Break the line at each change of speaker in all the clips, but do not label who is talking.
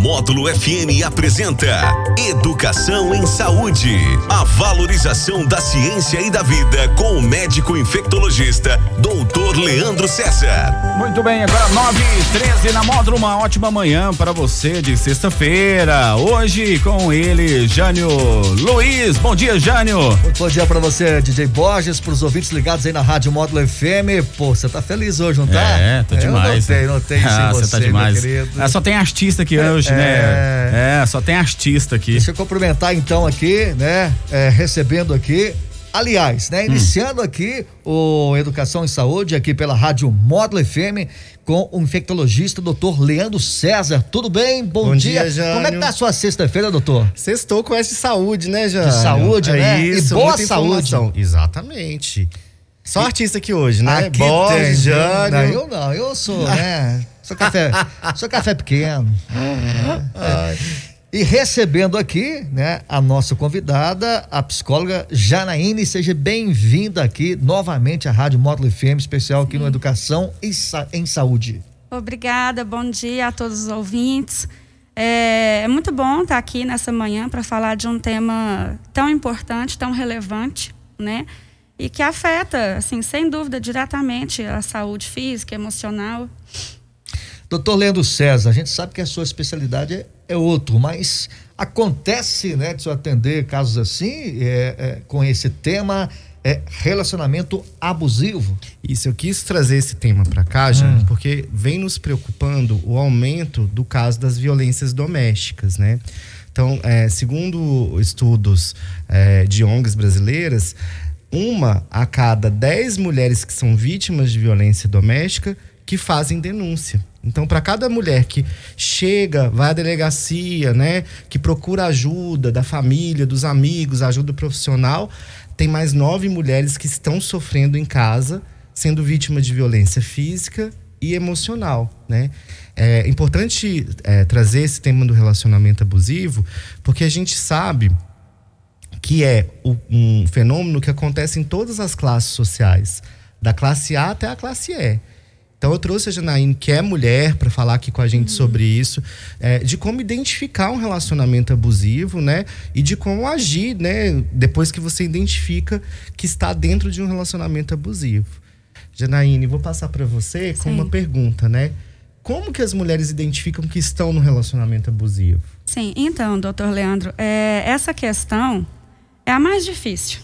Módulo FM apresenta Educação em Saúde. A valorização da ciência e da vida com o médico infectologista, doutor Leandro César.
Muito bem, agora 9 e 13 na Módulo. Uma ótima manhã para você de sexta-feira. Hoje com ele, Jânio Luiz. Bom dia, Jânio.
Muito bom dia para você, DJ Borges, para os ouvintes ligados aí na Rádio Módulo FM. Pô, você tá feliz hoje, não tá?
É, tô demais.
Eu notei, notei
ah,
você,
tá demais.
querido.
Ah, só tem artista aqui hoje,
é,
né? É, só tem artista aqui.
Deixa eu cumprimentar então aqui, né? É, recebendo aqui Aliás, né, iniciando hum. aqui o Educação em Saúde aqui pela Rádio Módulo FM com o infectologista doutor Leandro César. Tudo bem? Bom,
Bom
dia.
dia Jânio.
Como é que tá a sua sexta-feira, doutor?
Sextou com essa de saúde, né, Jânio?
De saúde,
é
né?
Isso,
e boa
muita
saúde.
informação. Exatamente. Só artista aqui hoje, né?
Aqui
Borges,
tem,
Jânio.
Não, eu não, eu sou, né? Sou café, sou café pequeno. É. E recebendo aqui, né, a nossa convidada, a psicóloga Janaíne, seja bem-vinda aqui novamente à Rádio Módulo FM, especial aqui no Educação em, Sa em Saúde.
Obrigada, bom dia a todos os ouvintes. É, é muito bom estar aqui nessa manhã para falar de um tema tão importante, tão relevante, né? E que afeta, assim, sem dúvida, diretamente a saúde física, emocional.
Doutor Leandro César, a gente sabe que a sua especialidade é, é outro, mas acontece, né, de se atender casos assim, é, é, com esse tema, é relacionamento abusivo.
Isso, eu quis trazer esse tema para cá, já, hum. porque vem nos preocupando o aumento do caso das violências domésticas, né? Então, é, segundo estudos é, de ONGs brasileiras, uma a cada dez mulheres que são vítimas de violência doméstica que fazem denúncia. Então, para cada mulher que chega, vai à delegacia, né, que procura ajuda da família, dos amigos, ajuda profissional, tem mais nove mulheres que estão sofrendo em casa, sendo vítima de violência física e emocional, né? É importante é, trazer esse tema do relacionamento abusivo, porque a gente sabe que é um fenômeno que acontece em todas as classes sociais, da classe A até a classe E. Então eu trouxe a Janaíne, que é mulher, para falar aqui com a gente uhum. sobre isso, é, de como identificar um relacionamento abusivo, né? E de como agir, né? Depois que você identifica que está dentro de um relacionamento abusivo. Janaíne, vou passar para você Sim. com uma pergunta, né? Como que as mulheres identificam que estão no relacionamento abusivo?
Sim, então, doutor Leandro, é, essa questão é a mais difícil,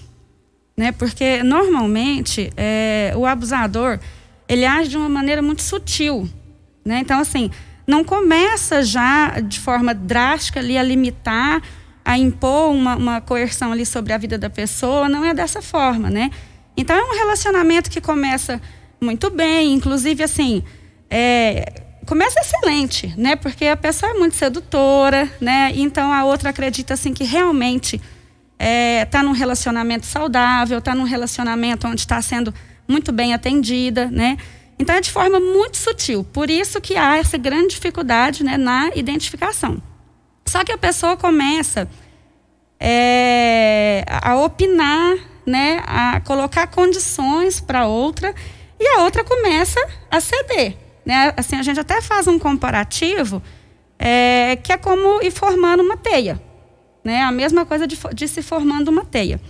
né? Porque normalmente é, o abusador ele age de uma maneira muito sutil, né? Então, assim, não começa já de forma drástica ali a limitar, a impor uma, uma coerção ali sobre a vida da pessoa, não é dessa forma, né? Então, é um relacionamento que começa muito bem, inclusive, assim, é, começa excelente, né? Porque a pessoa é muito sedutora, né? Então, a outra acredita, assim, que realmente está é, tá num relacionamento saudável, está num relacionamento onde está sendo muito bem atendida, né? Então é de forma muito sutil. Por isso que há essa grande dificuldade né, na identificação. Só que a pessoa começa é, a opinar, né, a colocar condições para outra e a outra começa a ceder. Né? Assim, a gente até faz um comparativo é, que é como ir formando uma teia. Né? A mesma coisa de, de se formando uma teia.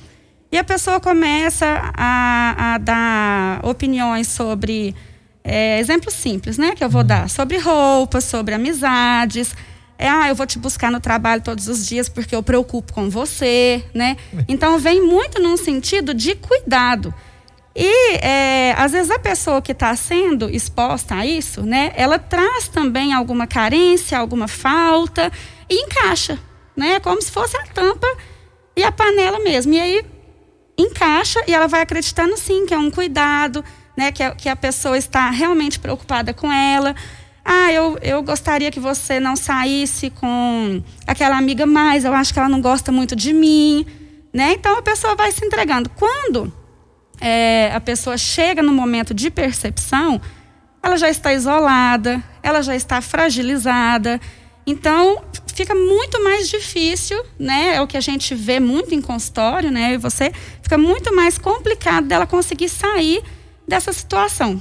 E a pessoa começa a, a dar opiniões sobre é, exemplos simples, né? Que eu vou uhum. dar sobre roupas, sobre amizades. É, ah, eu vou te buscar no trabalho todos os dias porque eu preocupo com você, né? Então vem muito num sentido de cuidado. E é, às vezes a pessoa que está sendo exposta a isso, né? Ela traz também alguma carência, alguma falta e encaixa, né? Como se fosse a tampa e a panela mesmo. E aí encaixa e ela vai acreditando sim que é um cuidado, né, que a, que a pessoa está realmente preocupada com ela. Ah, eu, eu gostaria que você não saísse com aquela amiga mais, eu acho que ela não gosta muito de mim. Né? Então a pessoa vai se entregando. Quando é, a pessoa chega no momento de percepção, ela já está isolada, ela já está fragilizada. Então, fica muito mais difícil, né? É o que a gente vê muito em consultório, né? E você fica muito mais complicado dela conseguir sair dessa situação.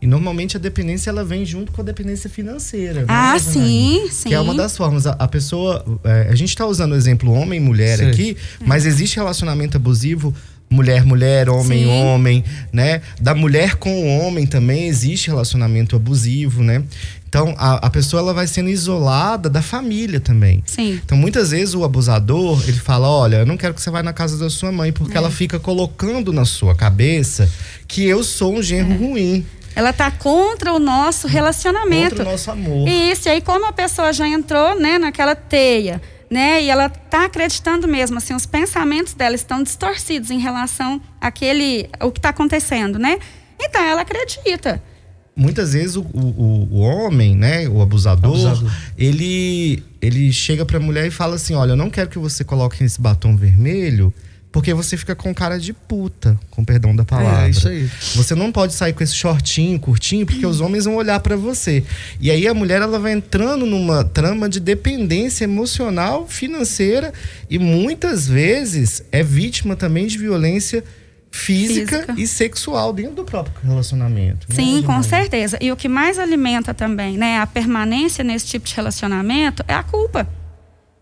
E normalmente a dependência ela vem junto com a dependência financeira. né,
Ah, sim, sim.
Que é uma das formas. A, a pessoa. é, a gente está usando o exemplo homem e mulher
Sim.
aqui, mas existe relacionamento abusivo. Mulher, mulher, homem,
Sim.
homem, né? Da mulher com o homem também existe relacionamento abusivo, né? Então a, a pessoa ela vai sendo isolada da família também.
Sim.
Então, muitas vezes o abusador, ele fala: "Olha, eu não quero que você vá na casa da sua mãe, porque
É.
ela fica colocando na sua cabeça que eu sou um genro
É.
ruim,
Ela tá contra o nosso relacionamento.
contra o nosso amor".
Isso, e aí como a pessoa já entrou, né, naquela teia, né, e ela tá acreditando mesmo, assim, os pensamentos dela estão distorcidos em relação àquele, o que está acontecendo, né? Então ela acredita.
Muitas vezes o, o, o homem, né, o abusador,
Abusador.
ele ele chega pra mulher e fala assim: "Olha, eu não quero que você coloque esse batom vermelho, porque você fica com cara de puta, com perdão da palavra.
É, isso aí.
Você não pode sair com esse shortinho curtinho, porque os homens vão olhar pra você. E aí a mulher ela vai entrando numa trama de dependência emocional, financeira e muitas vezes é vítima também de violência física,
Física.
e sexual dentro do próprio relacionamento. né,
Sim, com certeza. E o que mais alimenta também, né, a permanência nesse tipo de relacionamento é a culpa.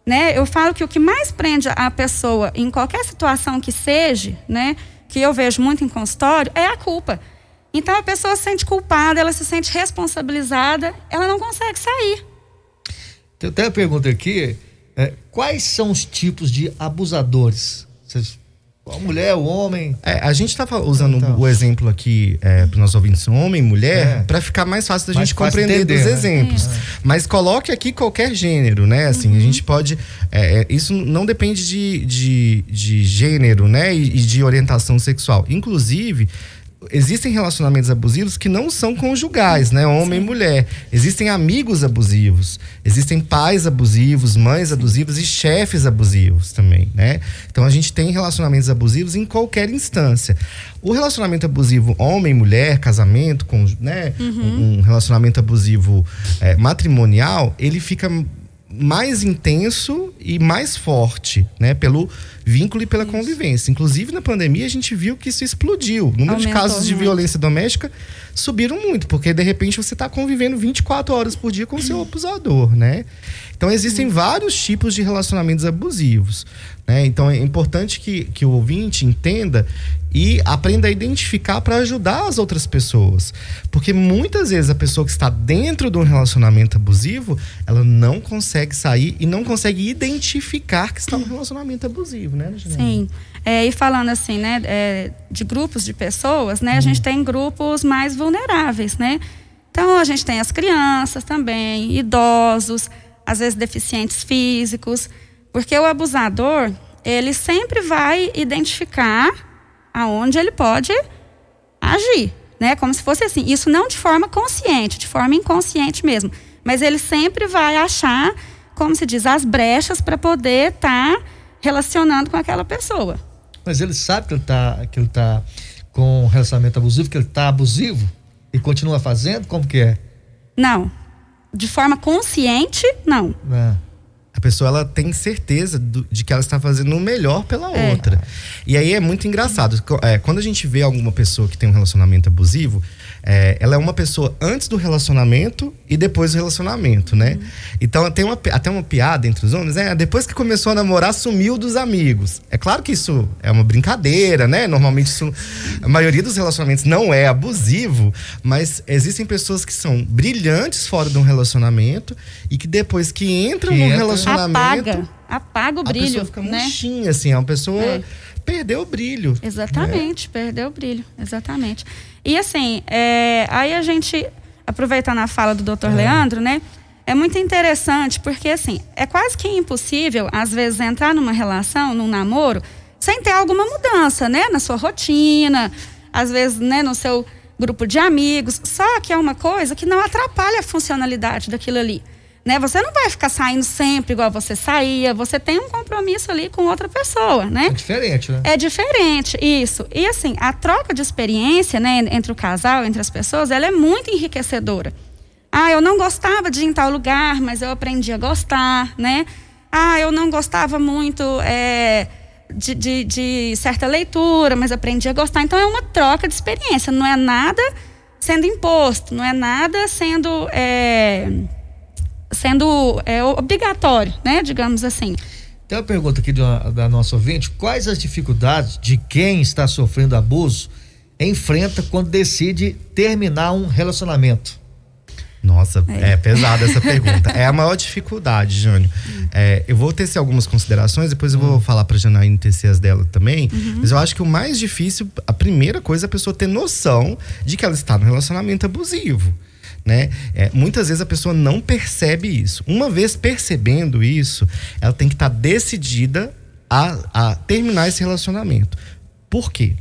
Né? Eu falo que o que mais prende a pessoa em qualquer situação que seja, né, que eu vejo muito em consultório, é a culpa. Então a pessoa se sente culpada, ela se sente responsabilizada, ela não consegue sair.
Tem até uma pergunta aqui: é, quais são os tipos de abusadores? Vocês, a mulher, o homem?
É, a gente estava usando
Então.
o exemplo aqui é, para os nossos ouvintes, homem e mulher,
É.
para ficar mais fácil da
Mais
gente
fácil
compreender
entender,
dos
né?
exemplos. Mas coloque aqui qualquer gênero, né? Assim, a gente pode. é, é, isso não depende de, de, de gênero, né? E, e de orientação sexual. Inclusive. Existem relacionamentos abusivos que não são conjugais, né? Homem e mulher. Existem amigos abusivos, existem pais abusivos, mães abusivas e chefes abusivos também, né? Então a gente tem relacionamentos abusivos em qualquer instância. O relacionamento abusivo homem-mulher, casamento, com, né? Um, um relacionamento abusivo é, matrimonial, ele fica mais intenso e mais forte, né? Pelo vínculo e pela convivência. Inclusive, na pandemia, a gente viu que isso explodiu. O número de
Aumentou
casos de
muito.
violência doméstica subiram muito, porque de repente você está convivendo 24 horas por dia com o seu abusador, né? Então existem vários tipos de relacionamentos abusivos. Né? Então é importante que, que o ouvinte entenda e aprenda a identificar para ajudar as outras pessoas. Porque muitas vezes a pessoa que está dentro de um relacionamento abusivo, ela não consegue sair e não consegue identificar que está num relacionamento abusivo, né?
Sim. É, e falando assim, né, é, de grupos de pessoas, né, a gente tem grupos mais vulneráveis, né? Então a gente tem as crianças também, idosos, às vezes deficientes físicos, porque o abusador, ele sempre vai identificar aonde ele pode agir, né? Como se fosse assim, isso não de forma consciente, de forma inconsciente mesmo, mas ele sempre vai achar, como se diz, as brechas para poder estar relacionando com aquela pessoa.
Mas ele sabe que ele tá, que ele tá com um relacionamento abusivo, que ele tá abusivo e continua fazendo? Como que é?
Não. De forma consciente, não.
É.
A pessoa ela tem certeza do- de que ela está fazendo o melhor pela
É.
outra. E aí é muito engraçado. É, quando a gente vê alguma pessoa que tem um relacionamento abusivo, é, ela é uma pessoa antes do relacionamento e depois do relacionamento, né? Então tem uma, até uma piada entre os homens, é, depois que começou a namorar, sumiu dos amigos. É claro que isso é uma brincadeira, né? Normalmente isso, a maioria dos relacionamentos não é abusivo, mas existem pessoas que são brilhantes fora de um relacionamento e que depois que entram
Que
no
entra-
relacionamento
Apaga. Apaga o
a
brilho.
pessoa fica
né?
murchinha, assim, a pessoa
É.
perdeu o brilho.
Exatamente, perdeu o brilho, exatamente. E assim, é, aí a gente, aproveitando a fala do Dr. Leandro, né? É muito interessante, porque assim, é quase que impossível, às vezes, entrar numa relação, num namoro, sem ter alguma mudança, né? Na sua rotina, às vezes, né, no seu grupo de amigos. Só que é uma coisa que não atrapalha a funcionalidade daquilo ali. Né? Você não vai ficar saindo sempre igual você saía, você tem um compromisso ali com outra pessoa, né?
É diferente, né?
É diferente, isso. E assim, a troca de experiência, né, entre o casal, entre as pessoas, ela é muito enriquecedora. Ah, eu não gostava de ir em tal lugar, mas eu aprendi a gostar, né? Ah, eu não gostava muito é, de, de, de certa leitura, mas aprendi a gostar. Então é uma troca de experiência, não é nada sendo imposto, não é nada sendo é, sendo é, obrigatório, né? Digamos assim.
Tem uma pergunta aqui da, da nossa ouvinte: quais as dificuldades de quem está sofrendo abuso enfrenta quando decide terminar um relacionamento?
Nossa, é, é pesada essa pergunta. É a maior dificuldade, Jânio. É, eu vou tecer algumas considerações, depois eu vou falar para Janaína tecer as dela também. Uhum. Mas eu acho que o mais difícil, a primeira coisa é a pessoa ter noção de que ela está no relacionamento abusivo. Né? É, muitas vezes a pessoa não percebe isso. Uma vez percebendo isso, ela tem que estar tá decidida a, a terminar esse relacionamento. Por quê?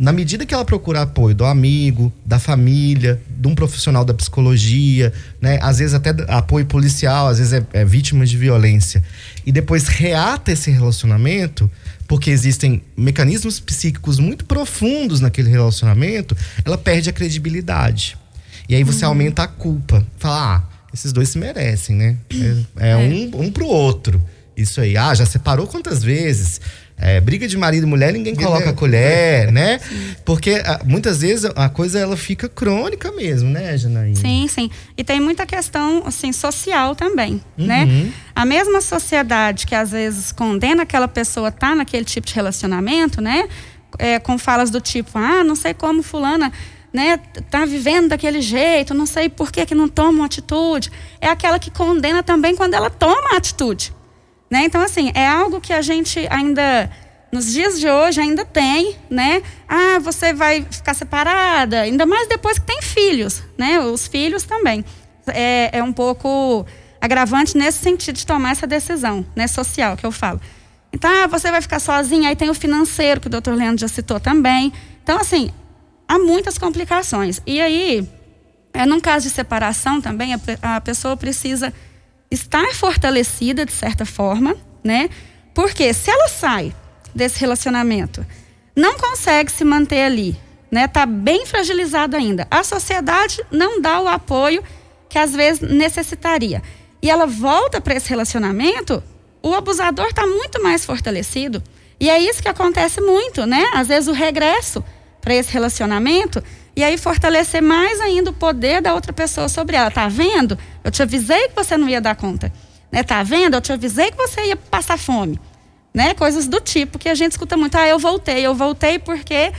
na medida que ela procura apoio do amigo, da família, de um profissional da psicologia, né? Às vezes até apoio policial, às vezes é, é vítima de violência. E depois reata esse relacionamento, porque existem mecanismos psíquicos muito profundos naquele relacionamento, ela perde a credibilidade. E aí você uhum. aumenta a culpa. Fala, ah, esses dois se merecem, né? É, é, é. um, um pro outro. Isso aí. Ah, já separou quantas vezes? É, briga de marido e mulher, ninguém coloca a colher, né? Sim. Porque ah, muitas vezes a coisa ela fica crônica mesmo, né, Janaína?
Sim, sim. E tem muita questão assim social também, né? uhum. né? A mesma sociedade que às vezes condena aquela pessoa a estar tá naquele tipo de relacionamento, né? É, com falas do tipo, ah, não sei como fulana né, tá vivendo daquele jeito, não sei por que, que não toma uma atitude. É aquela que condena também quando ela toma a atitude. Né? Então, assim, é algo que a gente ainda, nos dias de hoje, ainda tem, né? Ah, você vai ficar separada, ainda mais depois que tem filhos, né? Os filhos também. É, é um pouco agravante nesse sentido de tomar essa decisão, né? Social, que eu falo. Então, ah, você vai ficar sozinha, aí tem o financeiro, que o doutor Leandro já citou também. Então, assim, há muitas complicações. E aí, é, num caso de separação também, a, a pessoa precisa estar fortalecida de certa forma, né? Porque se ela sai desse relacionamento, não consegue se manter ali, né? Tá bem fragilizado ainda. A sociedade não dá o apoio que às vezes necessitaria. E ela volta para esse relacionamento, o abusador está muito mais fortalecido. E é isso que acontece muito, né? Às vezes o regresso para esse relacionamento e aí fortalecer mais ainda o poder da outra pessoa sobre ela. Tá vendo? Eu te avisei que você não ia dar conta. Né? Tá vendo? Eu te avisei que você ia passar fome. Né? Coisas do tipo que a gente escuta muito. Ah, eu voltei. Eu voltei porque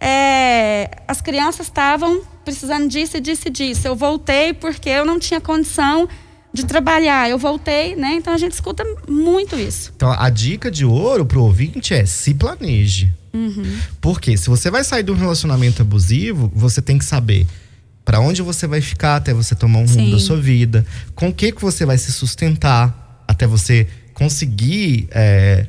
é, as crianças estavam precisando disso e disso e disso. Eu voltei porque eu não tinha condição de trabalhar. Eu voltei, né? Então a gente escuta muito isso.
Então a dica de ouro pro ouvinte é se planeje. Uhum. Porque se você vai sair de um relacionamento abusivo, você tem que saber para onde você vai ficar até você tomar um rumo Sim. da sua vida, com o que que você vai se sustentar até você conseguir é,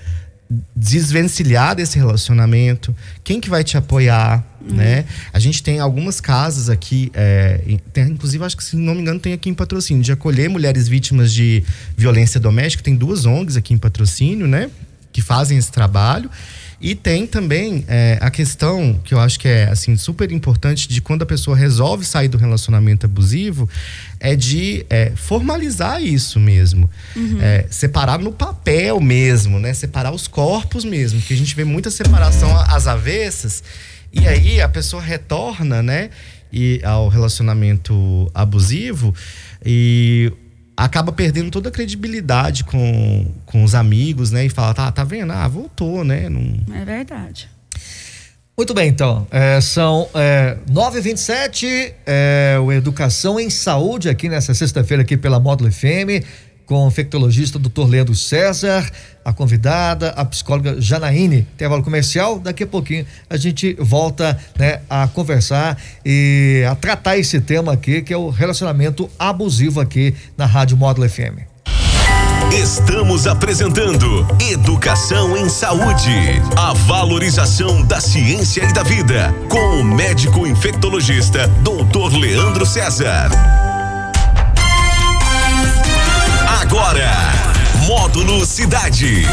desvencilhar desse relacionamento, quem que vai te apoiar, uhum. né? A gente tem algumas casas aqui, é, tem, inclusive acho que se não me engano tem aqui em patrocínio, de acolher mulheres vítimas de violência doméstica, tem duas ONGs aqui em patrocínio, né? Que fazem esse trabalho. E tem também é, a questão que eu acho que é assim super importante de quando a pessoa resolve sair do relacionamento abusivo é de é, formalizar isso mesmo, uhum. é, separar no papel mesmo, né? Separar os corpos mesmo, que a gente vê muita separação às avessas e aí a pessoa retorna, né? E ao relacionamento abusivo e acaba perdendo toda a credibilidade com, com os amigos, né? E fala, tá, tá vendo? Ah, voltou, né? Não...
É verdade.
Muito bem, então. É, são é, 9h27, é, o Educação em Saúde, aqui nessa sexta-feira, aqui pela Módulo FM com o infectologista Dr. Leandro César, a convidada, a psicóloga Janaíne. Intervalo comercial, daqui a pouquinho a gente volta né, a conversar e a tratar esse tema aqui, que é o relacionamento abusivo aqui na Rádio Módulo FM.
Estamos apresentando Educação em Saúde, a valorização da ciência e da vida, com o médico infectologista Dr. Leandro César. Agora, Módulo Cidade.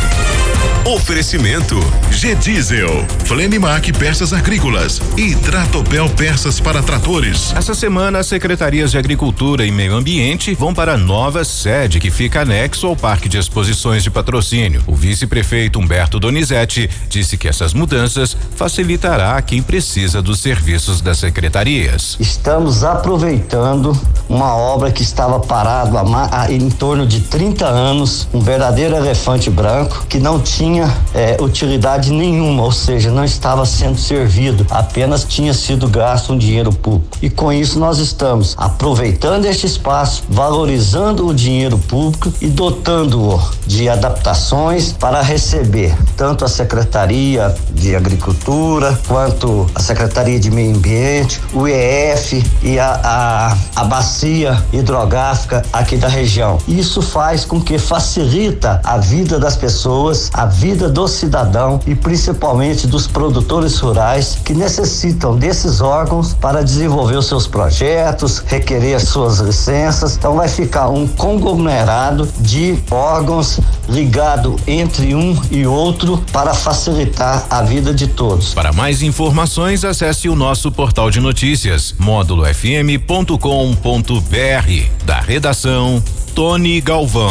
Oferecimento G Diesel, Flenimac Peças Agrícolas e Tratopel Peças para Tratores.
Essa semana, as secretarias de Agricultura e Meio Ambiente vão para a nova sede que fica anexo ao Parque de Exposições de Patrocínio. O vice-prefeito Humberto Donizete disse que essas mudanças facilitará quem precisa dos serviços das secretarias.
Estamos aproveitando uma obra que estava parada há em torno de 30 anos, um verdadeiro elefante branco que não tinha tinha é, utilidade nenhuma, ou seja, não estava sendo servido, apenas tinha sido gasto um dinheiro público. E com isso nós estamos aproveitando este espaço, valorizando o dinheiro público e dotando-o de adaptações para receber tanto a Secretaria de Agricultura quanto a Secretaria de Meio Ambiente, o EF e a, a, a bacia hidrográfica aqui da região. Isso faz com que facilita a vida das pessoas, a vida vida do cidadão e principalmente dos produtores rurais que necessitam desses órgãos para desenvolver os seus projetos, requerer suas licenças. Então vai ficar um conglomerado de órgãos ligado entre um e outro para facilitar a vida de todos.
Para mais informações, acesse o nosso portal de notícias módulofm.com.br. Da redação Tony Galvão.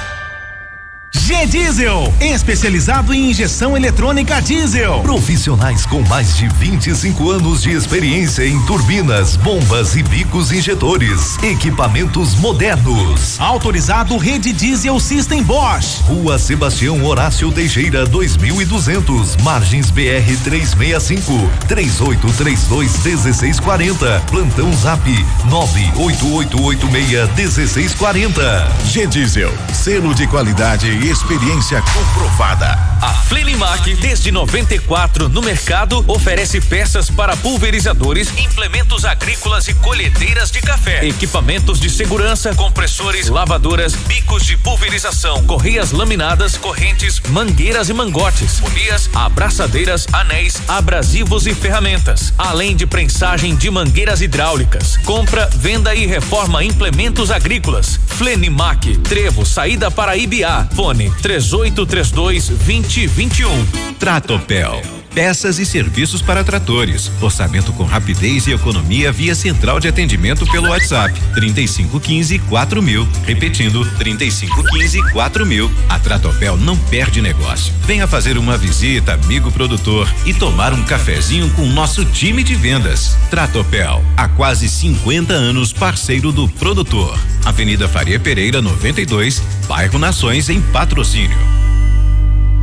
G Diesel, especializado em injeção eletrônica diesel.
Profissionais com mais de 25 anos de experiência em turbinas, bombas e bicos injetores. Equipamentos modernos.
Autorizado Rede Diesel System Bosch.
Rua Sebastião Horácio Teixeira 2200, Margens BR 365, 3832 1640. Plantão Zap 98886 1640. G Diesel, selo de qualidade e experiência comprovada.
A Flenimac, desde 94 no mercado, oferece peças para pulverizadores, implementos agrícolas e colhedeiras de café, equipamentos de segurança, compressores, lavadoras, bicos de pulverização, correias laminadas, correntes, mangueiras e mangotes, polias, abraçadeiras, anéis, abrasivos e ferramentas, além de prensagem de mangueiras hidráulicas. Compra, venda e reforma implementos agrícolas. Flenimac, Trevo, saída para Ibiá. Fone 3832 2021.
Tratopel. Peças e serviços para tratores. Orçamento com rapidez e economia via central de atendimento pelo WhatsApp 3515 4000. Repetindo 3515 4000. A Tratopel não perde negócio. Venha fazer uma visita, amigo produtor, e tomar um cafezinho com o nosso time de vendas. Tratopel, há quase 50 anos parceiro do produtor. Avenida Faria Pereira 92, bairro Nações em patrocínio.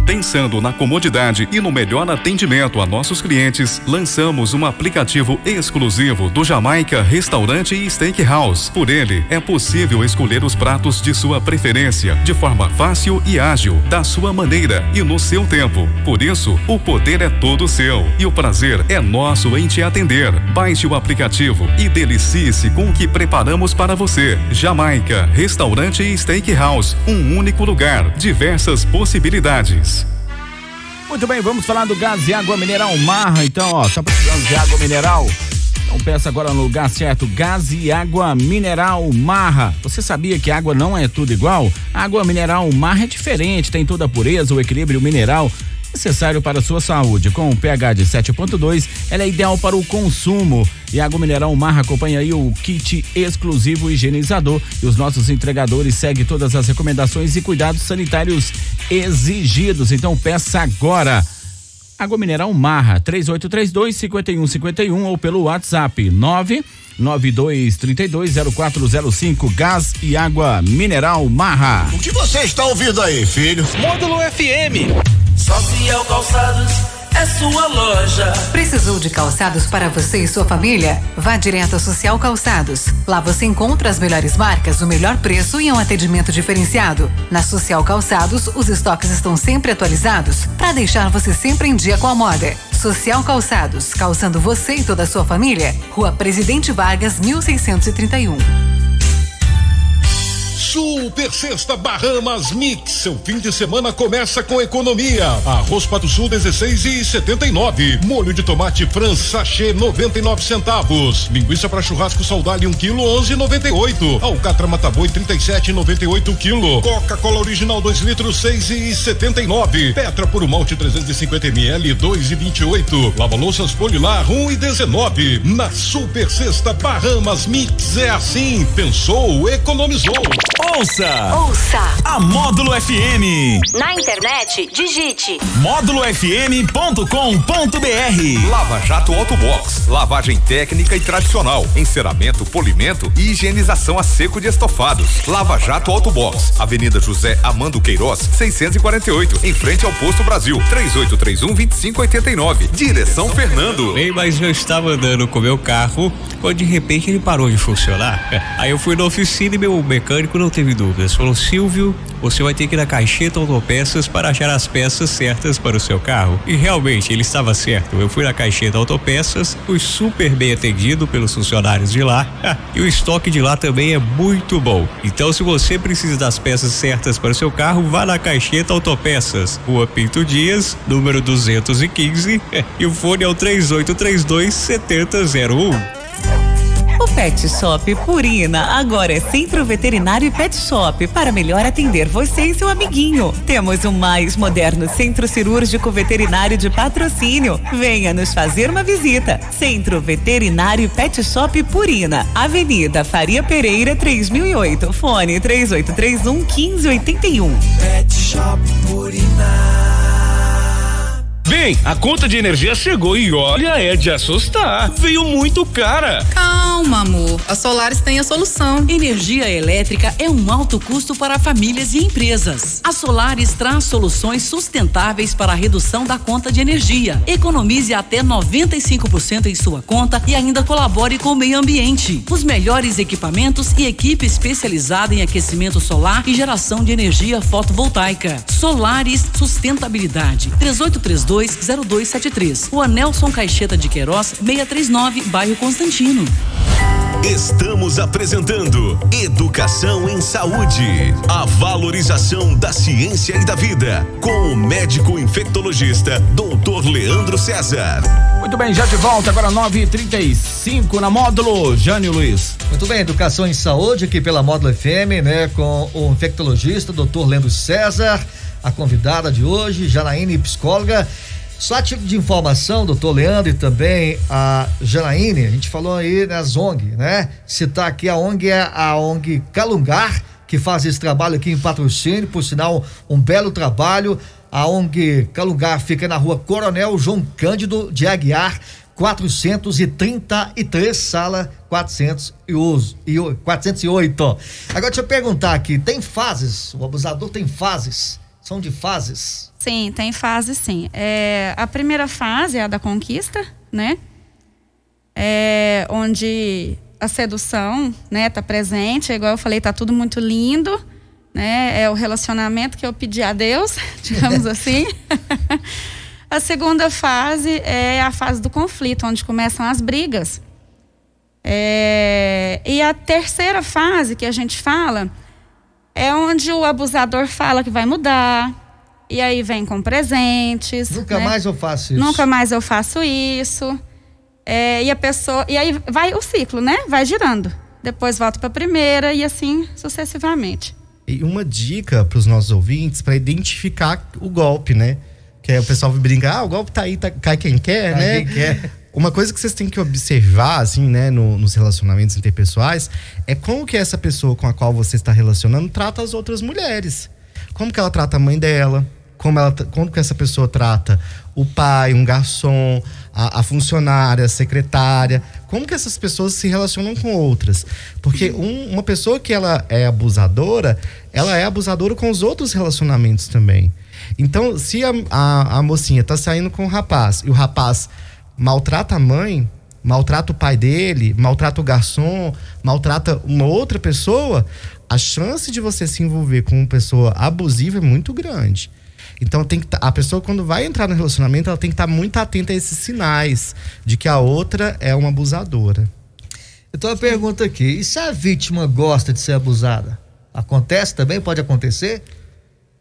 Pensando na comodidade e no melhor atendimento a nossos clientes, lançamos um aplicativo exclusivo do Jamaica Restaurante e Steakhouse. Por ele, é possível escolher os pratos de sua preferência, de forma fácil e ágil, da sua maneira e no seu tempo. Por isso, o poder é todo seu e o prazer é nosso em te atender. Baixe o aplicativo e delicie-se com o que preparamos para você. Jamaica Restaurante e Steakhouse, um único lugar, diversas possibilidades.
Muito bem, vamos falar do gás e água mineral Marra. Então, ó, tá precisando de água mineral? Então peça agora no lugar certo, gás e água mineral Marra. Você sabia que água não é tudo igual? Água mineral Marra é diferente, tem toda a pureza, o equilíbrio mineral necessário para a sua saúde. Com um pH de 7.2, ela é ideal para o consumo. E a Água Mineral Marra acompanha aí o kit exclusivo higienizador e os nossos entregadores seguem todas as recomendações e cuidados sanitários exigidos. Então peça agora. Água Mineral Marra, 3832 5151 ou pelo WhatsApp 9 92320405 Gás e Água Mineral Marra.
O que você está ouvindo aí, filho?
Módulo FM.
Social Calçados é sua loja.
Precisou de calçados para você e sua família? Vá direto a Social Calçados. Lá você encontra as melhores marcas, o melhor preço e um atendimento diferenciado. Na Social Calçados, os estoques estão sempre atualizados para deixar você sempre em dia com a moda. Social Calçados, calçando você e toda a sua família. Rua Presidente Vargas, 1631.
Super Sexta Bahamas Mix. Seu fim de semana começa com economia. Arroz Pato Sul 16 e 79. Molho de tomate Franz sachê 99 centavos. Linguiça para churrasco saudade 1 kg 11,98. Alcatra Mataboi 37,98 kg. Coca-Cola original 2 litros 6 e 79. Petra por malte 350 ml 2 e 28. Lava louças Polilar 1 e 19. Na Super Sexta Bahamas Mix é assim. Pensou, economizou.
Ouça!
Ouça!
A Módulo FM.
Na internet, digite
módulofm.com.br.
Lava Jato Autobox, lavagem técnica e tradicional, enceramento, polimento e higienização a seco de estofados. Lava Jato Autobox, Avenida José Amando Queiroz, 648, em frente ao Posto Brasil, 3831 2589. Direção Fernando.
Bem, mas eu estava andando com meu carro quando de repente ele parou de funcionar. Aí eu fui na oficina e meu mecânico não teve dúvidas. Falou: Silvio, você vai ter que ir na caixeta autopeças para achar as peças certas para o seu carro. E realmente ele estava certo. Eu fui na caixeta autopeças, fui super bem atendido pelos funcionários de lá e o estoque de lá também é muito bom. Então, se você precisa das peças certas para o seu carro, vá na caixeta autopeças, Rua Pinto Dias, número 215 e o fone é o 3832 7001.
Pet Shop Purina agora é Centro Veterinário e Pet Shop para melhor atender você e seu amiguinho. Temos o mais moderno Centro Cirúrgico Veterinário de Patrocínio. Venha nos fazer uma visita. Centro Veterinário Pet Shop Purina, Avenida Faria Pereira 3008, fone 3831 1581.
Pet Shop Purina.
A conta de energia chegou e olha, é de assustar. Veio muito cara.
Calma, amor. A Solares tem a solução.
Energia elétrica é um alto custo para famílias e empresas. A Solares traz soluções sustentáveis para a redução da conta de energia. Economize até 95% em sua conta e ainda colabore com o meio ambiente. Os melhores equipamentos e equipe especializada em aquecimento solar e geração de energia fotovoltaica. Solares Sustentabilidade. 3832 0273. O Anelson Caixeta de Queiroz, 639, bairro Constantino.
Estamos apresentando Educação em Saúde. A valorização da ciência e da vida. Com o médico infectologista, doutor Leandro César.
Muito bem, já de volta, agora 9h35 na módulo. Jânio Luiz.
Muito bem, Educação em Saúde aqui pela Módulo FM, né? Com o infectologista, doutor Leandro César. A convidada de hoje, Janaíne, psicóloga. Só tipo de informação, doutor Leandro e também a Janaíne, a gente falou aí nas ONG, né? Citar aqui a ONG é a ONG Calungar, que faz esse trabalho aqui em patrocínio, por sinal, um belo trabalho. A ONG Calungar fica na rua Coronel João Cândido de Aguiar, 433, sala 408. Agora deixa eu perguntar aqui, tem fases? O abusador tem fases? São de fases?
Sim, tem fase sim. É, a primeira fase é a da conquista, né? É, onde a sedução, né, tá presente, igual eu falei, tá tudo muito lindo, né? É o relacionamento que eu pedi a Deus, digamos assim. a segunda fase é a fase do conflito, onde começam as brigas. É, e a terceira fase que a gente fala é onde o abusador fala que vai mudar, e aí vem com presentes.
Nunca
né?
mais eu faço isso.
Nunca mais eu faço isso. É, e a pessoa. E aí vai o ciclo, né? Vai girando. Depois volta para a primeira e assim sucessivamente.
E uma dica para os nossos ouvintes para identificar o golpe, né? Que aí o pessoal brinca, ah, o golpe tá aí, tá, cai quem quer,
Cai
né?
quem quer.
Uma coisa que vocês têm que observar, assim, né, no- nos relacionamentos interpessoais, é como que essa pessoa com a qual você está relacionando trata as outras mulheres. Como que ela trata a mãe dela, como, ela, como que essa pessoa trata o pai, um garçom, a, a funcionária, a secretária. Como que essas pessoas se relacionam com outras? Porque um- uma pessoa que ela é abusadora, ela é abusadora com os outros relacionamentos também. Então, se a, a, a mocinha tá saindo com o rapaz e o rapaz maltrata a mãe, maltrata o pai dele, maltrata o garçom, maltrata uma outra pessoa, a chance de você se envolver com uma pessoa abusiva é muito grande. Então tem que tá- a pessoa quando vai entrar no relacionamento, ela tem que estar muito atenta a esses sinais de que a outra é uma abusadora.
Então a pergunta aqui, e se a vítima gosta de ser abusada? Acontece também? Pode acontecer?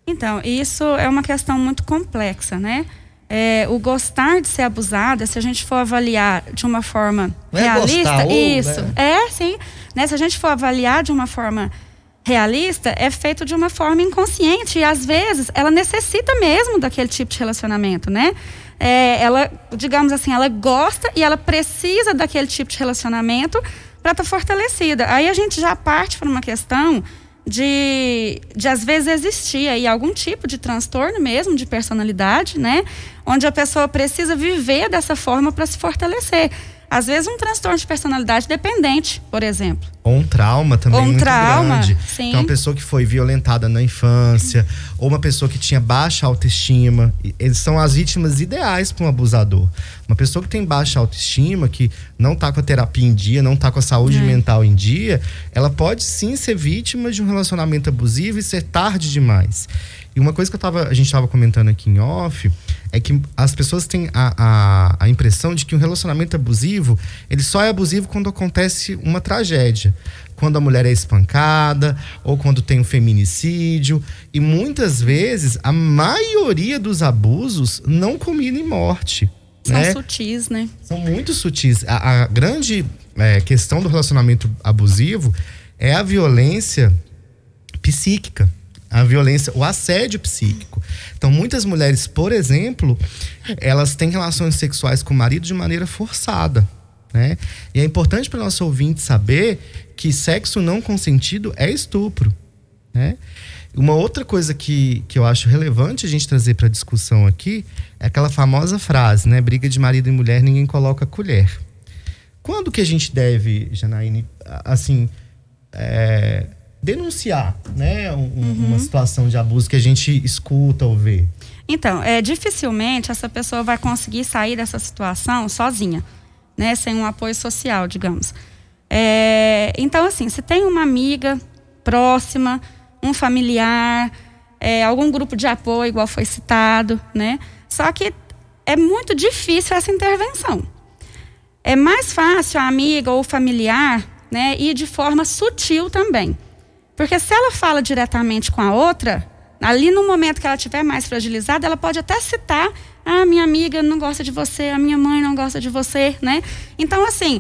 Então, isso é uma questão muito complexa, né? É, o gostar de ser abusada, se a gente for avaliar de uma forma
Não é
realista,
gostar, ou,
isso.
né?
É, sim. Né? Se a gente for avaliar de uma forma realista, é feito de uma forma inconsciente. E às vezes ela necessita mesmo daquele tipo de relacionamento, né? É, ela, digamos assim, ela gosta e ela precisa daquele tipo de relacionamento para estar fortalecida. Aí a gente já parte para uma questão de, de às vezes existir aí algum tipo de transtorno mesmo de personalidade, né? Onde a pessoa precisa viver dessa forma para se fortalecer. Às vezes um transtorno de personalidade dependente, por exemplo.
Ou um trauma também
Ou um
muito
trauma,
grande.
sim.
Então, uma pessoa que foi violentada na infância, ou uma pessoa que tinha baixa autoestima. Eles são as vítimas ideais para um abusador. Uma pessoa que tem baixa autoestima, que não tá com a terapia em dia, não tá com a saúde
É.
mental em dia, ela pode sim ser vítima de um relacionamento abusivo e ser tarde demais. E uma coisa que eu tava, a gente estava comentando aqui em off é que as pessoas têm a, a, a impressão de que um relacionamento abusivo ele só é abusivo quando acontece uma tragédia. Quando a mulher é espancada ou quando tem um feminicídio. E muitas vezes a maioria dos abusos não culmina em morte.
São
né?
sutis, né?
São muito sutis. A, a grande é, questão do relacionamento abusivo é a violência psíquica. A violência, o assédio psíquico. Então, muitas mulheres, por exemplo, elas têm relações sexuais com o marido de maneira forçada. Né? E é importante para o nosso ouvinte saber que sexo não consentido é estupro. Né? Uma outra coisa que, que eu acho relevante a gente trazer para discussão aqui é aquela famosa frase, né? Briga de marido e mulher, ninguém coloca colher. Quando que a gente deve, Janaíne, assim, é, denunciar, né? um- um- Uma situação de abuso que a gente escuta ou vê?
Então, é, dificilmente essa pessoa vai conseguir sair dessa situação sozinha, né? Sem um apoio social, digamos. É, então, assim, se tem uma amiga próxima, um familiar, é, algum grupo de apoio, igual foi citado, né? Só que é muito difícil essa intervenção. É mais fácil a amiga ou o familiar, né, ir de forma sutil também. Porque se ela fala diretamente com a outra, ali no momento que ela estiver mais fragilizada, ela pode até citar: ah, minha amiga não gosta de você, a minha mãe não gosta de você, né? Então, assim,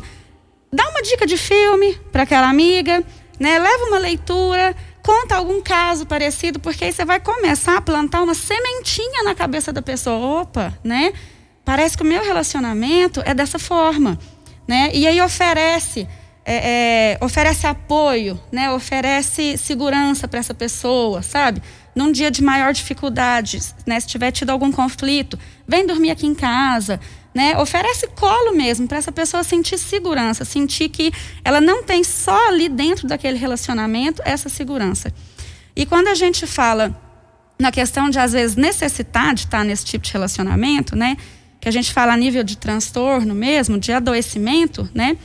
dá uma dica de filme para aquela amiga, né? Leva uma leitura, conta algum caso parecido, porque aí você vai começar a plantar uma sementinha na cabeça da pessoa. Opa, né? Parece que o meu relacionamento é dessa forma, né? E aí oferece é, é, oferece apoio, né? Oferece segurança para essa pessoa, sabe? Num dia de maior dificuldade, né? Se tiver tido algum conflito, vem dormir aqui em casa, né? Oferece colo mesmo para essa pessoa sentir segurança, sentir que ela não tem só ali dentro daquele relacionamento essa segurança. E quando a gente fala na questão de às vezes necessitar de estar nesse tipo de relacionamento, né? Que a gente fala a nível de transtorno mesmo, de adoecimento, né?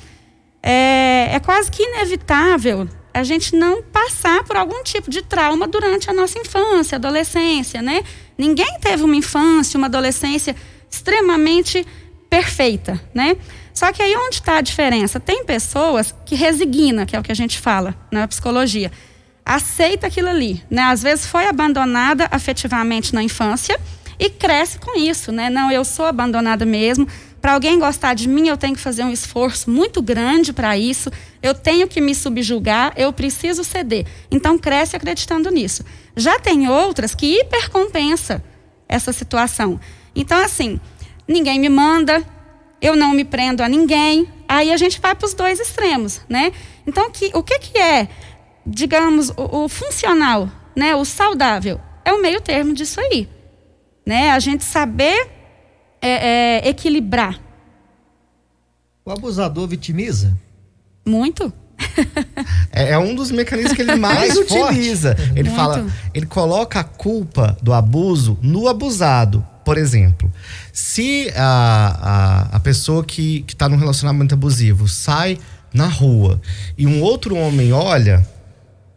É, é quase que inevitável a gente não passar por algum tipo de trauma durante a nossa infância, adolescência, né? Ninguém teve uma infância, uma adolescência extremamente perfeita, né? Só que aí onde está a diferença? Tem pessoas que resigna, que é o que a gente fala na psicologia, aceita aquilo ali, né? Às vezes foi abandonada afetivamente na infância e cresce com isso, né? Não, eu sou abandonada mesmo. Para alguém gostar de mim, eu tenho que fazer um esforço muito grande para isso. Eu tenho que me subjugar, eu preciso ceder. Então cresce acreditando nisso. Já tem outras que hipercompensa essa situação. Então assim, ninguém me manda, eu não me prendo a ninguém. Aí a gente vai para os dois extremos, né? Então que, o que que é, digamos, o, o funcional, né? O saudável é o meio termo disso aí, né? A gente saber é, é, equilibrar.
O abusador vitimiza?
Muito.
É, é um dos mecanismos que ele mais,
Mais forte.
utiliza. Ele
Muito.
fala, ele coloca a culpa do abuso no abusado. Por exemplo, se a, a, a pessoa que está num relacionamento abusivo sai na rua e um outro homem olha,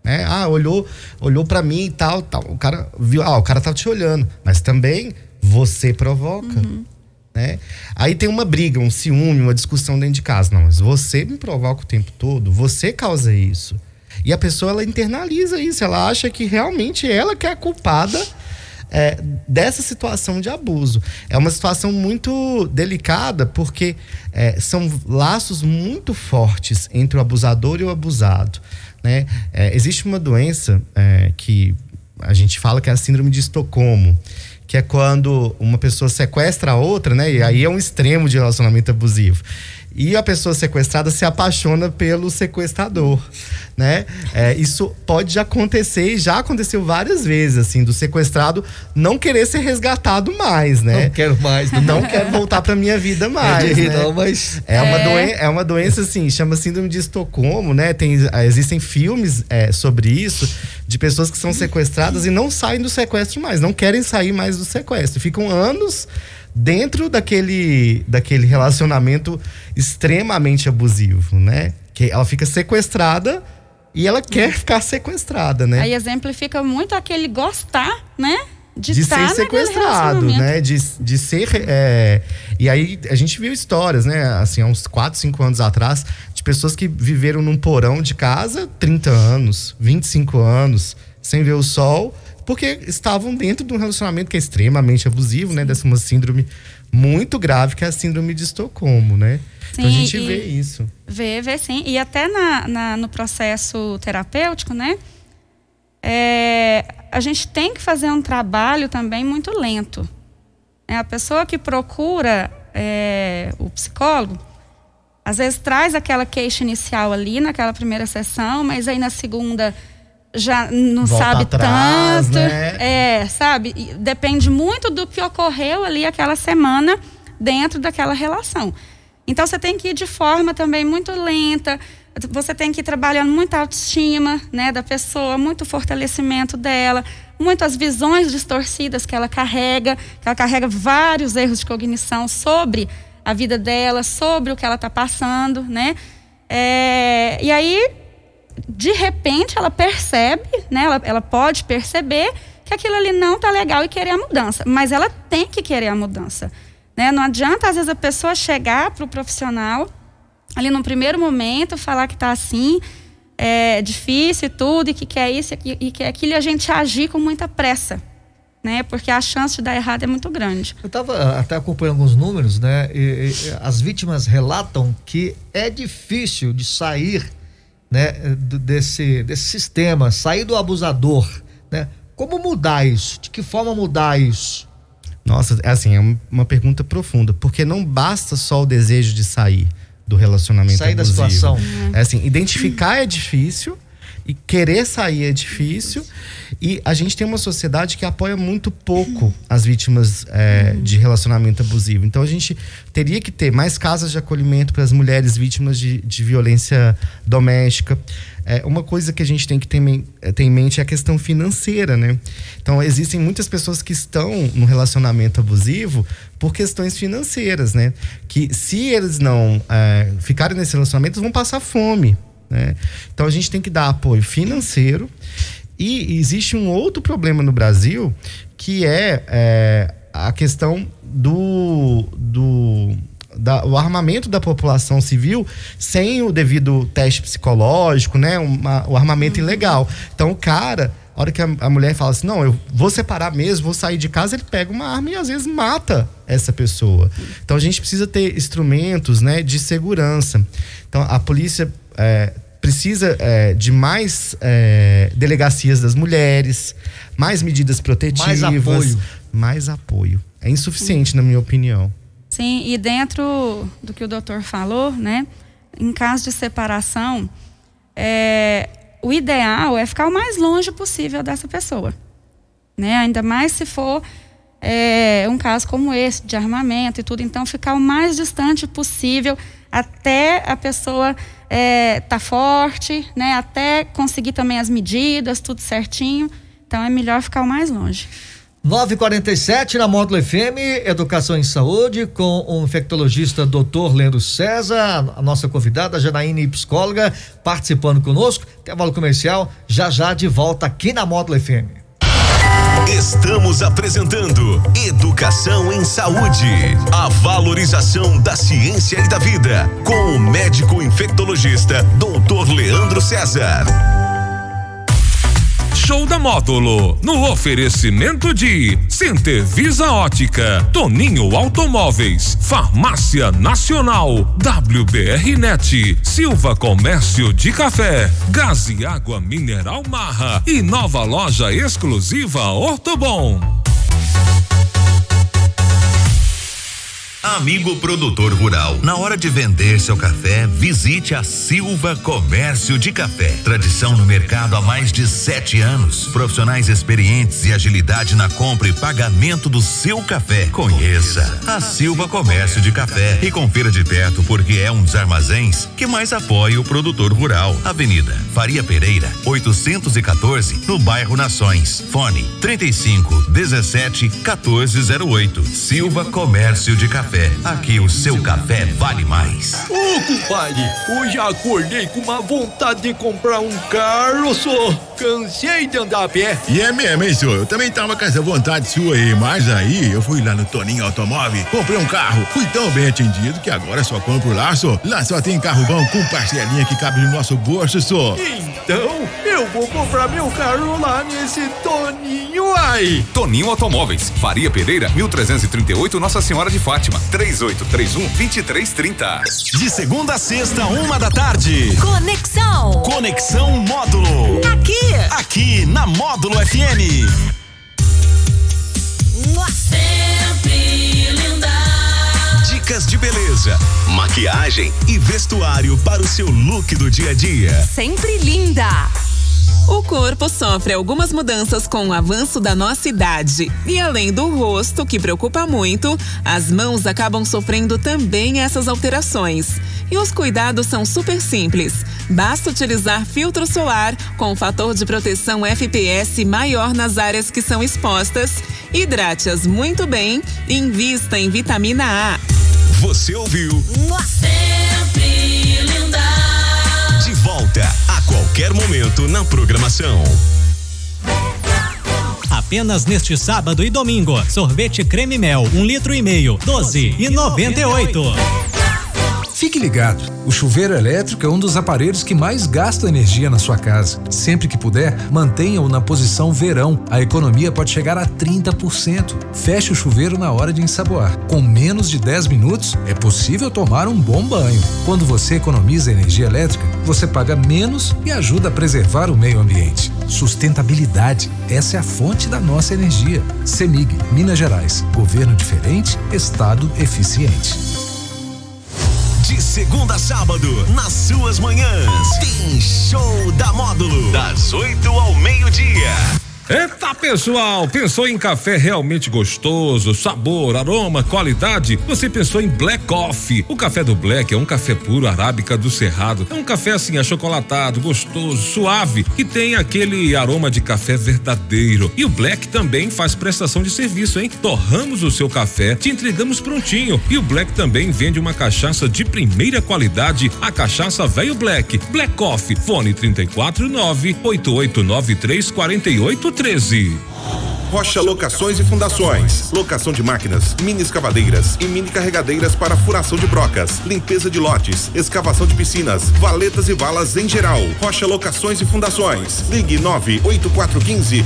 né? Ah, olhou, olhou para mim e tal, tal. O cara viu, ah, o cara tá te olhando, mas também você provoca. Né? Aí tem uma briga, um ciúme, uma discussão dentro de casa. Não, mas você me provoca o tempo todo, você causa isso. E a pessoa ela internaliza isso, ela acha que realmente ela que é a culpada é, dessa situação de abuso. É uma situação muito delicada porque é, são laços muito fortes entre o abusador e o abusado. Né? É, existe uma doença é, que a gente fala que é a síndrome de Estocolmo que é quando uma pessoa sequestra a outra, né? E aí é um extremo de relacionamento abusivo e a pessoa sequestrada se apaixona pelo sequestrador, né? É, isso pode acontecer e já aconteceu várias vezes, assim, do sequestrado não querer ser resgatado mais, né?
Não quero mais.
Não, não quero voltar para minha vida mais. É,
rir,
né?
não, mas...
é, Uma doen é uma doença, assim, chama síndrome de Estocolmo, né? Tem, existem filmes é, sobre isso, de pessoas que são sequestradas e não saem do sequestro mais, não querem sair mais do sequestro. Ficam anos dentro daquele, daquele relacionamento extremamente abusivo, né? Que ela fica sequestrada e ela quer ficar sequestrada, né?
Aí exemplifica muito aquele gostar, né?
De, de ser sequestrado, né? De, de ser. É... E aí a gente viu histórias, né? Assim, há uns 4, 5 anos atrás, de pessoas que viveram num porão de casa 30 anos, 25 anos, sem ver o sol porque estavam dentro de um relacionamento que é extremamente abusivo, né? Dessa uma síndrome muito grave, que é a síndrome de Estocolmo, né? Sim, então a gente vê isso.
Vê, vê sim. E até na, na no processo terapêutico, né? É, a gente tem que fazer um trabalho também muito lento. É, a pessoa que procura é, o psicólogo, às vezes traz aquela queixa inicial ali naquela primeira sessão, mas aí na segunda já não
Volta
sabe
atrás,
tanto.
né?
É, sabe? Depende muito do que ocorreu ali aquela semana dentro daquela relação. Então você tem que ir de forma também muito lenta. Você tem que ir trabalhando muita autoestima, né, da pessoa, muito fortalecimento dela, muitas visões distorcidas que ela carrega, que ela carrega vários erros de cognição sobre a vida dela, sobre o que ela está passando, né? É, e aí de repente ela percebe, né? Ela, ela pode perceber que aquilo ali não tá legal e querer a mudança, mas ela tem que querer a mudança, né? Não adianta às vezes a pessoa chegar para o profissional ali no primeiro momento falar que tá assim, é difícil e tudo e que quer isso e que aquilo e a gente agir com muita pressa, né? Porque a chance de dar errado é muito grande.
Eu estava até acompanhando alguns números, né? E, e, as vítimas relatam que é difícil de sair né, desse, desse sistema, sair do abusador, né? Como mudar isso? De que forma mudar isso?
Nossa, é assim, é uma pergunta profunda, porque não basta só o desejo de sair do relacionamento
sair
abusivo.
da situação.
É assim, identificar é difícil, e querer sair é difícil. E a gente tem uma sociedade que apoia muito pouco as vítimas é, de relacionamento abusivo. Então a gente teria que ter mais casas de acolhimento para as mulheres vítimas de, de violência doméstica. É, uma coisa que a gente tem que ter, ter, em mente é a questão financeira, né? Então, existem muitas pessoas que estão no relacionamento abusivo por questões financeiras, né? Que se eles não é, ficarem nesse relacionamento, vão passar fome. Né? Então a gente tem que dar apoio financeiro. E existe um outro problema no Brasil que é, é a questão do, do da, o armamento da população civil sem o devido teste psicológico, né? Uma, o armamento ilegal. Então o cara, a hora que a, a, mulher fala assim, não, eu vou separar mesmo, vou sair de casa, ele pega uma arma e às vezes mata essa pessoa. Então a gente precisa ter instrumentos, né, de segurança. Então a polícia é, precisa é, de mais é, delegacias das mulheres, mais medidas protetivas,
mais apoio.
Mais apoio. É insuficiente, na minha opinião.
Sim, e dentro do que o doutor falou, né? Em caso de separação, é, o ideal é ficar o mais longe possível dessa pessoa. Né? Ainda mais se for é, um caso como esse, de armamento e tudo. Então, ficar o mais distante possível até a pessoa é, tá forte, né? Até conseguir também as medidas, tudo certinho. Então é melhor ficar o mais longe.
947 na Módulo FM, Educação em Saúde, com o infectologista Dr. Leandro César, a nossa convidada, Janaíne, psicóloga, participando conosco. Intervalo comercial, já já de volta aqui na Módulo FM.
Estamos apresentando Educação em Saúde. A valorização da ciência e da vida. Com o médico infectologista, Dr. Leandro César.
Show da módulo. No oferecimento de Center Visa Ótica, Toninho Automóveis, Farmácia Nacional, WBR Net, Silva Comércio de Café, Gás e Água Mineral Marra e nova loja exclusiva Ortobon.
Amigo produtor rural, na hora de vender seu café, visite a Silva Comércio de Café. Tradição no mercado há mais de sete anos. Profissionais experientes e agilidade na compra e pagamento do seu café. Conheça a Silva Comércio de Café e confira de perto porque é um dos armazéns que mais apoia o produtor rural. Avenida Faria Pereira, 814, no bairro Nações. Fone 35 17 1408. Silva Comércio de Café. Aqui o seu café vale mais.
Ô, compadre, hoje acordei com uma vontade de comprar um carro, só. Cansei de andar a pé.
E é mesmo, hein, senhor? Eu também tava com essa vontade sua aí, mas aí eu fui lá no Toninho Automóvel, comprei um carro, fui tão bem atendido que agora só compro lá, só. Lá só tem carro bom com parcelinha que cabe no nosso bolso, só.
Então, eu vou comprar meu carro lá nesse Toninho aí.
Toninho Automóveis, Faria Pereira, 1338, Nossa Senhora de Fátima, 3831 2330.
De segunda a sexta, uma da tarde.
Conexão.
Conexão Módulo.
Aqui.
Aqui na Módulo FM.
Sempre linda.
Dicas de beleza, maquiagem e vestuário para o seu look do dia a dia.
Sempre linda. O corpo sofre algumas mudanças com o avanço da nossa idade. E além do rosto, que preocupa muito, as mãos acabam sofrendo também essas alterações. E os cuidados são super simples. Basta utilizar filtro solar com fator de proteção FPS maior nas áreas que são expostas. Hidrate-as muito bem e invista em vitamina A.
Você ouviu?
Sempre.
A qualquer momento na programação.
Apenas neste sábado e domingo, sorvete creme mel, um litro e meio, doze e noventa e oito.
Fique ligado. O chuveiro elétrico é um dos aparelhos que mais gasta energia na sua casa. Sempre que puder, mantenha-o na posição verão. A economia pode chegar a 30%. Feche o chuveiro na hora de ensaboar. Com menos de 10 minutos, é possível tomar um bom banho. Quando você economiza energia elétrica, você paga menos e ajuda a preservar o meio ambiente. Sustentabilidade. Essa é a fonte da nossa energia. CEMIG, Minas Gerais. Governo diferente, Estado eficiente.
Segunda a sábado, nas suas manhãs, tem Show da Módulo. Das 8 ao meio-dia.
Eita pessoal, pensou em café realmente gostoso, sabor, aroma, qualidade? Você pensou em Black Coffee. O café do Black é um café puro arábica do Cerrado. É um café assim achocolatado, gostoso, suave, que tem aquele aroma de café verdadeiro. E o Black também faz prestação de serviço, hein? Torramos o seu café, te entregamos prontinho. E o Black também vende uma cachaça de primeira qualidade, a cachaça Velho Black. Black Coffee, fone 349 8893 48 13.
Rocha Locações e Fundações. Locação de máquinas, mini escavadeiras e mini carregadeiras para furação de brocas, limpeza de lotes, escavação de piscinas, valetas e valas em geral. Rocha Locações e Fundações. Ligue 98415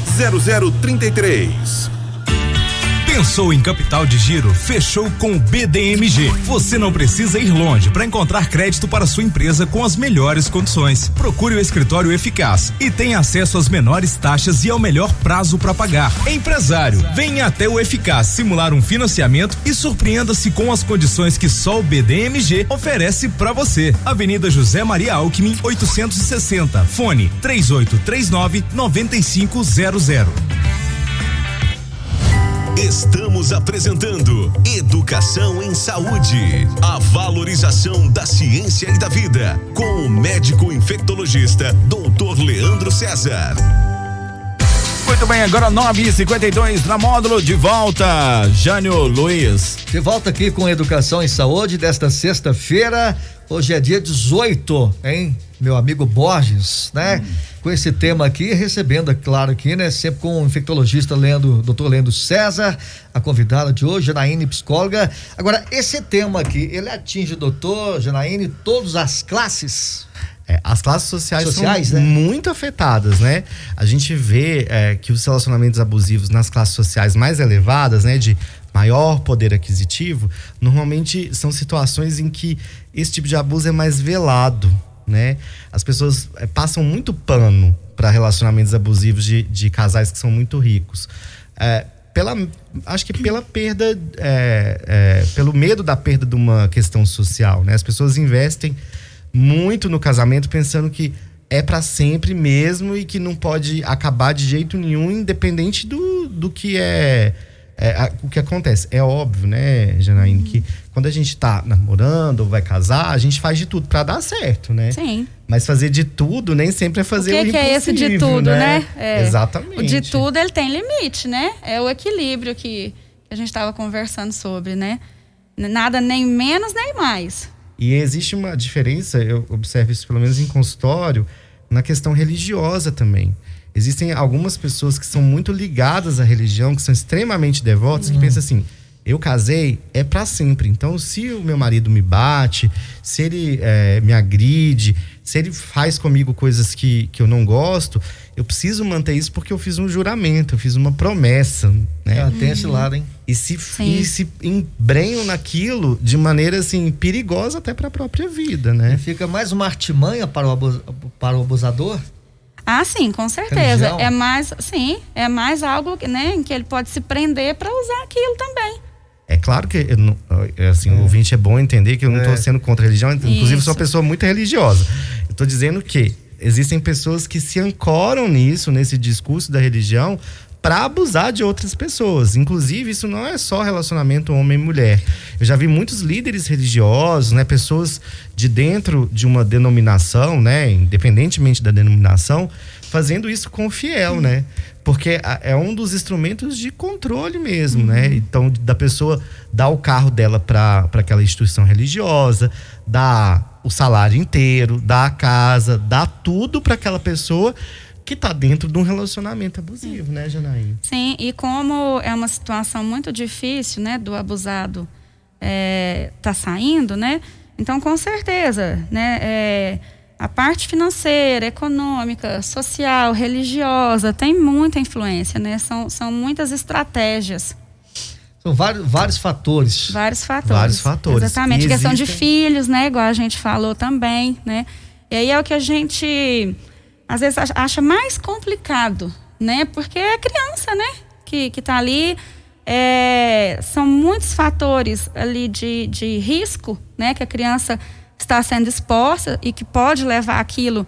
0033.
Pensou em capital de giro? Fechou com o BDMG. Você não precisa ir longe para encontrar crédito para sua empresa com as melhores condições. Procure o escritório eficaz e tenha acesso às menores taxas e ao melhor prazo para pagar. Empresário, venha até o Eficaz simular um financiamento e surpreenda-se com as condições que só o BDMG oferece para você. Avenida José Maria Alckmin, 860. Fone 3839 9500.
Estamos apresentando Educação em Saúde, a valorização da ciência e da vida, com o médico infectologista Dr. Leandro César.
Muito bem, agora 9h52 na módulo de volta. Jânio Luiz.
De volta aqui com Educação em Saúde desta sexta-feira. Hoje é dia 18, hein? Meu amigo Borges, né? Com esse tema aqui, recebendo, é claro, aqui, né? Sempre com o infectologista Leandro, doutor Leandro César, a convidada de hoje, Janaíne, psicóloga. Agora, esse tema aqui, ele atinge, doutor Janaíne, todas as classes?
É, as classes sociais,
Sociais,
são
né?
muito afetadas, né? A gente vê é, que os relacionamentos abusivos nas classes sociais mais elevadas, né, de maior poder aquisitivo, normalmente são situações em que esse tipo de abuso é mais velado, né? As pessoas é, passam muito pano para relacionamentos abusivos de, de casais que são muito ricos. É, pela, acho que pela perda, é, é, pelo medo da perda de uma questão social, né? As pessoas investem muito no casamento pensando que é para sempre mesmo e que não pode acabar de jeito nenhum, independente do, do que é, é, a- o que acontece. É óbvio, né, Janaíne, que quando a gente tá namorando ou vai casar, a gente faz de tudo para dar certo, né?
Sim.
Mas fazer de tudo nem sempre é fazer
o
o,
que, que é esse de tudo, né? É.
Exatamente.
O de tudo ele tem limite, né? É o equilíbrio que, que a gente estava conversando sobre, né? Nada nem menos nem mais.
E existe uma diferença, eu observo isso pelo menos em consultório, na questão religiosa também. Existem algumas pessoas que são muito ligadas à religião, que são extremamente devotas, que pensam assim: eu casei, é para sempre. Então, se o meu marido me bate, se ele eh, me agride, se ele faz comigo coisas que, que eu não gosto, eu preciso manter isso porque eu fiz um juramento, eu fiz uma promessa. Né?
Ah, tem esse lado, hein?
E se, e se embrenham naquilo de maneira assim perigosa até para a própria vida, né?
Fica mais uma artimanha para o, para o abusador?
Ah, sim, com certeza.
Religião?
É mais, sim, é mais algo né, em que ele pode se prender para usar aquilo também.
É claro que não- é, assim, o ouvinte é bom entender que eu não estou
É.
sendo contra a religião, inclusive eu sou uma
Isso.
pessoa muito religiosa. Eu estou dizendo que existem pessoas que se ancoram nisso, nesse discurso da religião, para abusar de outras pessoas. Inclusive, isso não é só relacionamento homem-mulher. Eu já vi muitos líderes religiosos, né, pessoas de dentro de uma denominação, né, independentemente da denominação, fazendo isso com o fiel, né? Porque é um dos instrumentos de controle mesmo, né? Então, da pessoa dar o carro dela para aquela instituição religiosa, dar o salário inteiro, dar a casa, dar tudo para aquela pessoa que tá dentro de um relacionamento abusivo, né, Janaína?
Sim, e como é uma situação muito difícil, né, do abusado é, tá saindo, né? Então, com certeza, né, é, a parte financeira, econômica, social, religiosa tem muita influência, né? São, são muitas estratégias,
São vários, vários fatores.
vários fatores.
Vários fatores.
Exatamente,
E
questão de
existem-
filhos, né? Igual a gente falou também, né? E aí é o que a gente às vezes acha- mais complicado, né? Porque é criança, né? Que, que tá ali. é, são muitos fatores ali de, de risco, né? Que a criança está sendo exposta e que pode levar aquilo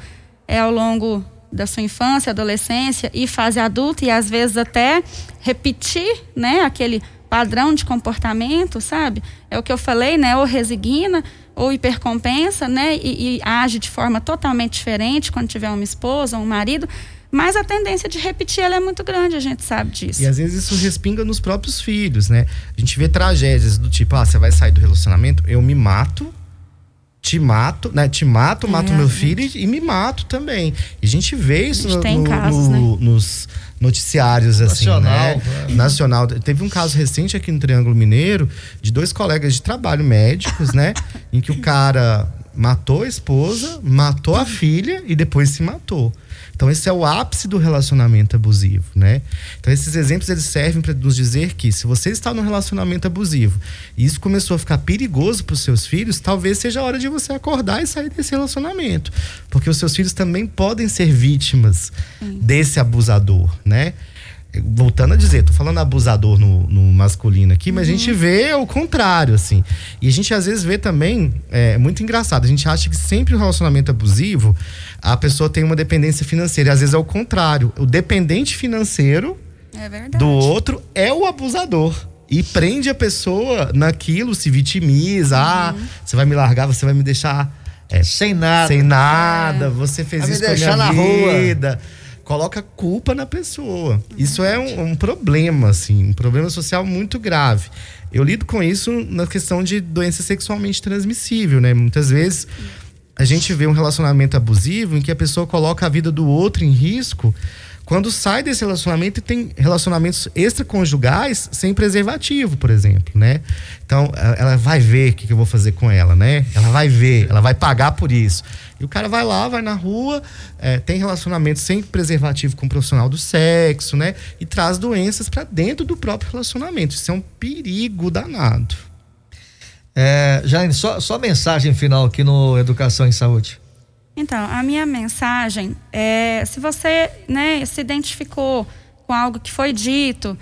é, ao longo da sua infância, adolescência e fase adulta e às vezes até repetir, né? Aquele padrão de comportamento, sabe? É o que eu falei, né? Ou resigna ou hipercompensa, né? E, e age de forma totalmente diferente quando tiver uma esposa ou um marido. Mas a tendência de repetir ela é muito grande, a gente sabe disso.
E às vezes isso respinga nos próprios filhos, né? A gente vê tragédias do tipo, ah, você vai sair do relacionamento, eu me mato, te mato, né? Te mato, mato
É,
meu
gente.
filho e, e me mato também. E a gente vê isso
gente
no-
tem
no-
casos,
no- nos noticiários, assim,
Nacional,
né?
é.
Nacional. Teve um caso recente aqui no Triângulo Mineiro de dois colegas de trabalho médicos, né? em que o cara matou a esposa, matou a filha e depois se matou. Então esse é o ápice do relacionamento abusivo, né? Então esses exemplos eles servem para nos dizer que se você está num relacionamento abusivo e isso começou a ficar perigoso para os seus filhos, talvez seja a hora de você acordar e sair desse relacionamento, porque os seus filhos também podem ser vítimas desse abusador, né? Voltando a dizer, tô falando abusador no, no masculino aqui, mas a gente vê o contrário, assim. E a gente às vezes vê também, é muito engraçado, a gente acha que sempre o relacionamento abusivo, a pessoa tem uma dependência financeira. E às vezes é o contrário. O dependente financeiro
É
do outro é o abusador. E prende a pessoa naquilo, se vitimiza. Ah, você vai me largar, você vai me deixar. é,
Sem nada.
Sem nada, você fez
Vai me
isso com a
deixar
minha
na rua.
Coloca culpa na pessoa. Isso é um, um problema, assim, um problema social muito grave. Eu lido com isso na questão de doença sexualmente transmissível, né? Muitas vezes a gente vê um relacionamento abusivo em que a pessoa coloca a vida do outro em risco quando sai desse relacionamento tem relacionamentos extraconjugais sem preservativo, por exemplo, né? Então, ela vai ver o que, eu vou fazer com ela, né? Ela vai ver, ela vai pagar por isso. E o cara vai lá, vai na rua, é, tem relacionamento sem preservativo com o profissional do sexo, né? E traz doenças para dentro do próprio relacionamento. Isso é um perigo danado.
É, só, só mensagem final aqui no Educação em Saúde.
Então, a minha mensagem é: se você né, se identificou com algo que foi dito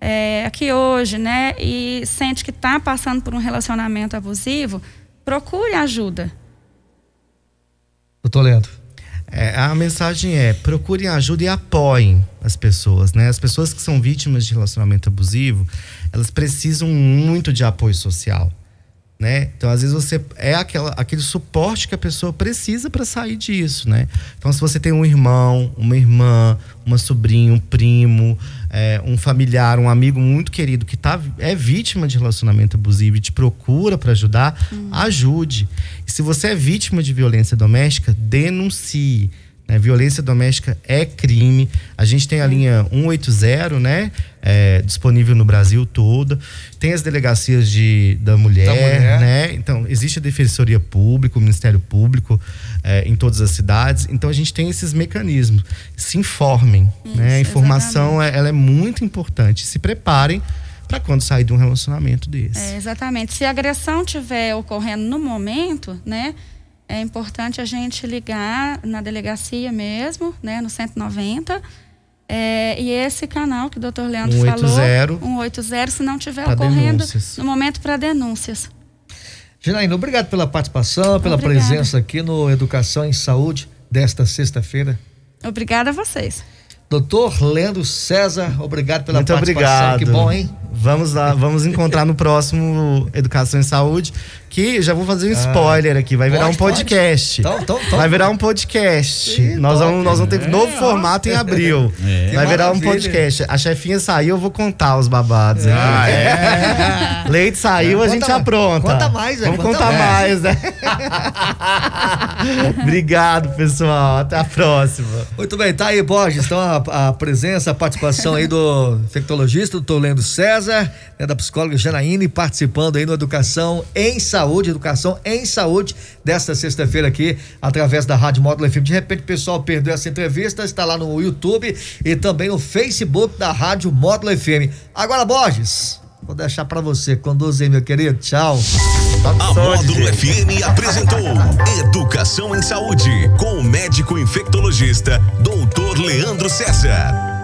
é, aqui hoje, né, e sente que está passando por um relacionamento abusivo, procure ajuda.
Doutor Leandro.
É, a mensagem é: procurem ajuda e apoiem as pessoas, né? As pessoas que são vítimas de relacionamento abusivo, elas precisam muito de apoio social né? Então, às vezes você é aquela, aquele suporte que a pessoa precisa para sair disso, né? Então, se você tem um irmão, uma irmã, uma sobrinha, um primo, é, um familiar, um amigo muito querido que tá, é vítima de relacionamento abusivo e te procura para ajudar, hum. ajude. E se você é vítima de violência doméstica, denuncie né? Violência doméstica é crime. A gente tem a linha 180, né? É, disponível no Brasil todo. Tem as delegacias de, da, mulher, da mulher. né? Então, existe a Defensoria Pública, o Ministério Público é, em todas as cidades. Então, a gente tem esses mecanismos. Se informem, Isso, né? A informação é, ela é muito importante. Se preparem para quando sair de um relacionamento desse.
É, exatamente. Se a agressão estiver ocorrendo no momento, né? É importante a gente ligar na delegacia mesmo, né, no 190. É, e esse canal que o doutor Leandro 180, falou, 180, se não tiver ocorrendo denúncias. no momento para denúncias.
Janaína, obrigado pela participação, pela Obrigada. presença aqui no Educação em Saúde desta sexta-feira.
Obrigada a vocês.
Doutor Leandro César, obrigado pela
Muito
participação.
Obrigado.
Que bom, hein?
Vamos lá, vamos encontrar no próximo Educação e Saúde, que já vou fazer um ah, spoiler aqui, vai virar pode, um podcast. Então, então, então. Vai virar um podcast. nós, vamos, nós vamos ter é, novo ó. formato em abril. É. Vai virar um podcast. A chefinha saiu, eu vou contar os babados. Ah, é. Leite saiu, é. a gente conta, apronta.
Conta mais,
Vamos conta contar mais, né? Obrigado, pessoal. Até a próxima.
Muito bem, tá aí, Borges. Então, a, a presença, a participação aí do infectologista, do Lendo César né, da psicóloga Janaíne, participando aí no Educação em Saúde, Educação em Saúde, desta sexta-feira aqui, através da Rádio Módulo FM. De repente o pessoal perdeu essa entrevista, está lá no YouTube e também no Facebook da Rádio Módulo FM. Agora, Borges, vou deixar para você, conduz aí, meu querido, tchau.
A Módulo FM apresentou Educação em Saúde, com o médico infectologista, doutor Leandro César.